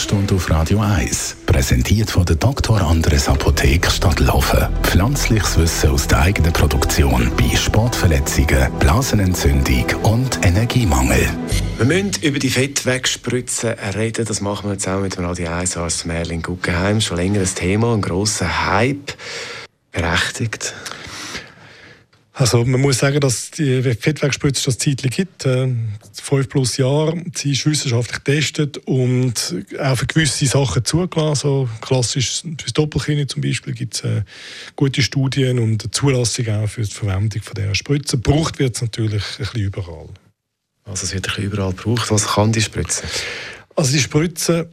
Sprechstunde auf Radio 1, präsentiert von der Dr. Andres Apotheke Stadtlaufen. Pflanzliches Wissen aus der eigenen Produktion bei Sportverletzungen, Blasenentzündung und Energiemangel. Wir müssen über die Fettwegspritzen reden. Das machen wir zusammen mit dem Radio 1 Arzt Merlin Guggenheim. Schon länger ein Thema, ein grosser Hype. Berechtigt. Also man muss sagen, dass die Fettwegspritze das Zeitlich gibt, äh, fünf plus Jahre. Sie ist wissenschaftlich getestet und auch für gewisse Sachen zugelassen. So klassisch fürs Doppelkinn zum Beispiel gibt es äh, gute Studien und eine Zulassung auch für die Verwendung von dieser Spritze. Gebraucht wird es natürlich ein bisschen überall. Also es wird ein bisschen überall gebraucht. Was kann die Spritze? Also die Spritze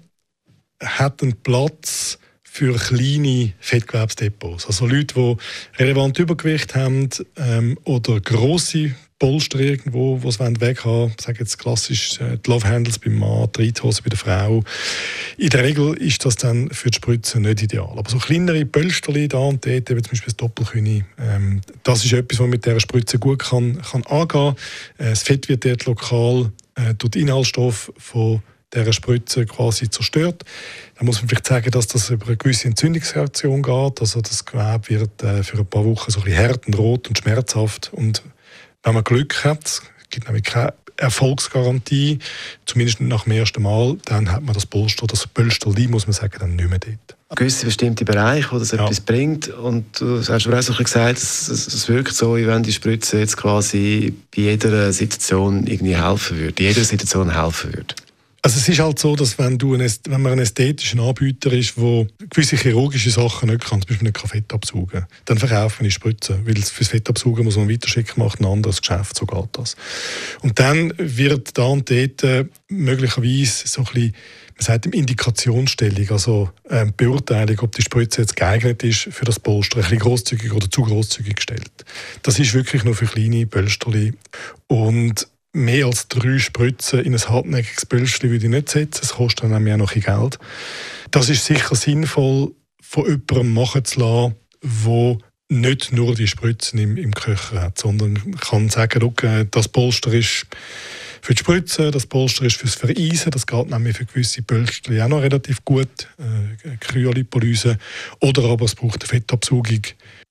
hat einen Platz für kleine Fettgewebsdepots. Also Leute, die relevant Übergewicht haben ähm, oder grosse Polster irgendwo, die sie weg haben Ich sage jetzt klassisch äh, die Love Handles beim Mann, die Reithose bei der Frau. In der Regel ist das dann für die Spritze nicht ideal. Aber so kleinere Pölsterli da und dort, eben zum Beispiel das Doppelkühne, ähm, das ist etwas, was man mit dieser Spritze gut kann, kann angehen kann. Äh, das Fett wird dort lokal äh, durch Inhaltsstoff von dieser Spritze quasi zerstört. Da muss man vielleicht sagen, dass das über eine gewisse Entzündungsreaktion geht. Also das Gewebe wird äh, für ein paar Wochen so ein bisschen hart und rot und schmerzhaft. Und wenn man Glück hat, es gibt nämlich keine Erfolgsgarantie, zumindest nach dem ersten Mal, dann hat man das Polster, das Pölsterli, muss man sagen, dann nicht mehr dort. Gewisse bestimmte Bereiche, wo das ja. etwas bringt. Und du hast aber auch so gesagt, es, es, wirkt so, wie wenn die Spritze jetzt quasi bei jeder Situation irgendwie helfen würde, in jeder Situation helfen würde. Also es ist halt so, dass wenn, du ein, wenn man ein ästhetischer Anbieter ist, der gewisse chirurgische Sachen nicht kann, zum Beispiel nicht Fett absaugen dann verkauft man die Spritze. Weil fürs Fett absaugen muss man weiterschicken, macht ein anderes Geschäft, so geht das. Und dann wird da und dort äh, möglicherweise so ein bisschen man sagt Indikationsstellung, also ähm, Beurteilung, ob die Spritze jetzt geeignet ist für das Polster, ein bisschen grosszügig oder zu grosszügig gestellt. Das ist wirklich nur für kleine Pölsterli. Und mehr als drei Spritzen in ein hartnäckiges Böllchen würde ich nicht setzen. Das kostet dann auch noch Geld. Das ist sicher sinnvoll, von jemandem machen zu lassen, der nicht nur die Spritzen im, im Köcher hat, sondern kann sagen, okay, das Polster ist für die Spritze, das Polster ist fürs Vereisen, das geht nämlich für gewisse Pölster auch noch relativ gut, äh, Kryolipolyse, oder aber es braucht eine Fettabsaugung.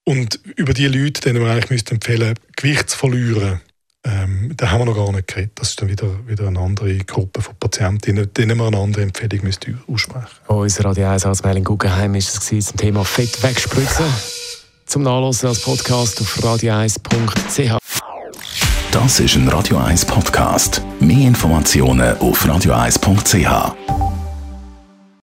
Und über die Leute, denen wir eigentlich empfehlen müsste, Gewicht zu verlieren, ähm, da haben wir noch gar nicht geredet. Das ist dann wieder, wieder eine andere Gruppe von Patientinnen, denen wir eine andere Empfehlung müssen aussprechen müssen. Unser Radio 1 als Mail in Guggenheim ist es zum Thema Fett wegspritzen. Zum Nachlesen als Podcast auf radio1.ch. Das ist ein Radio 1 Podcast. Mehr Informationen auf radio1.ch.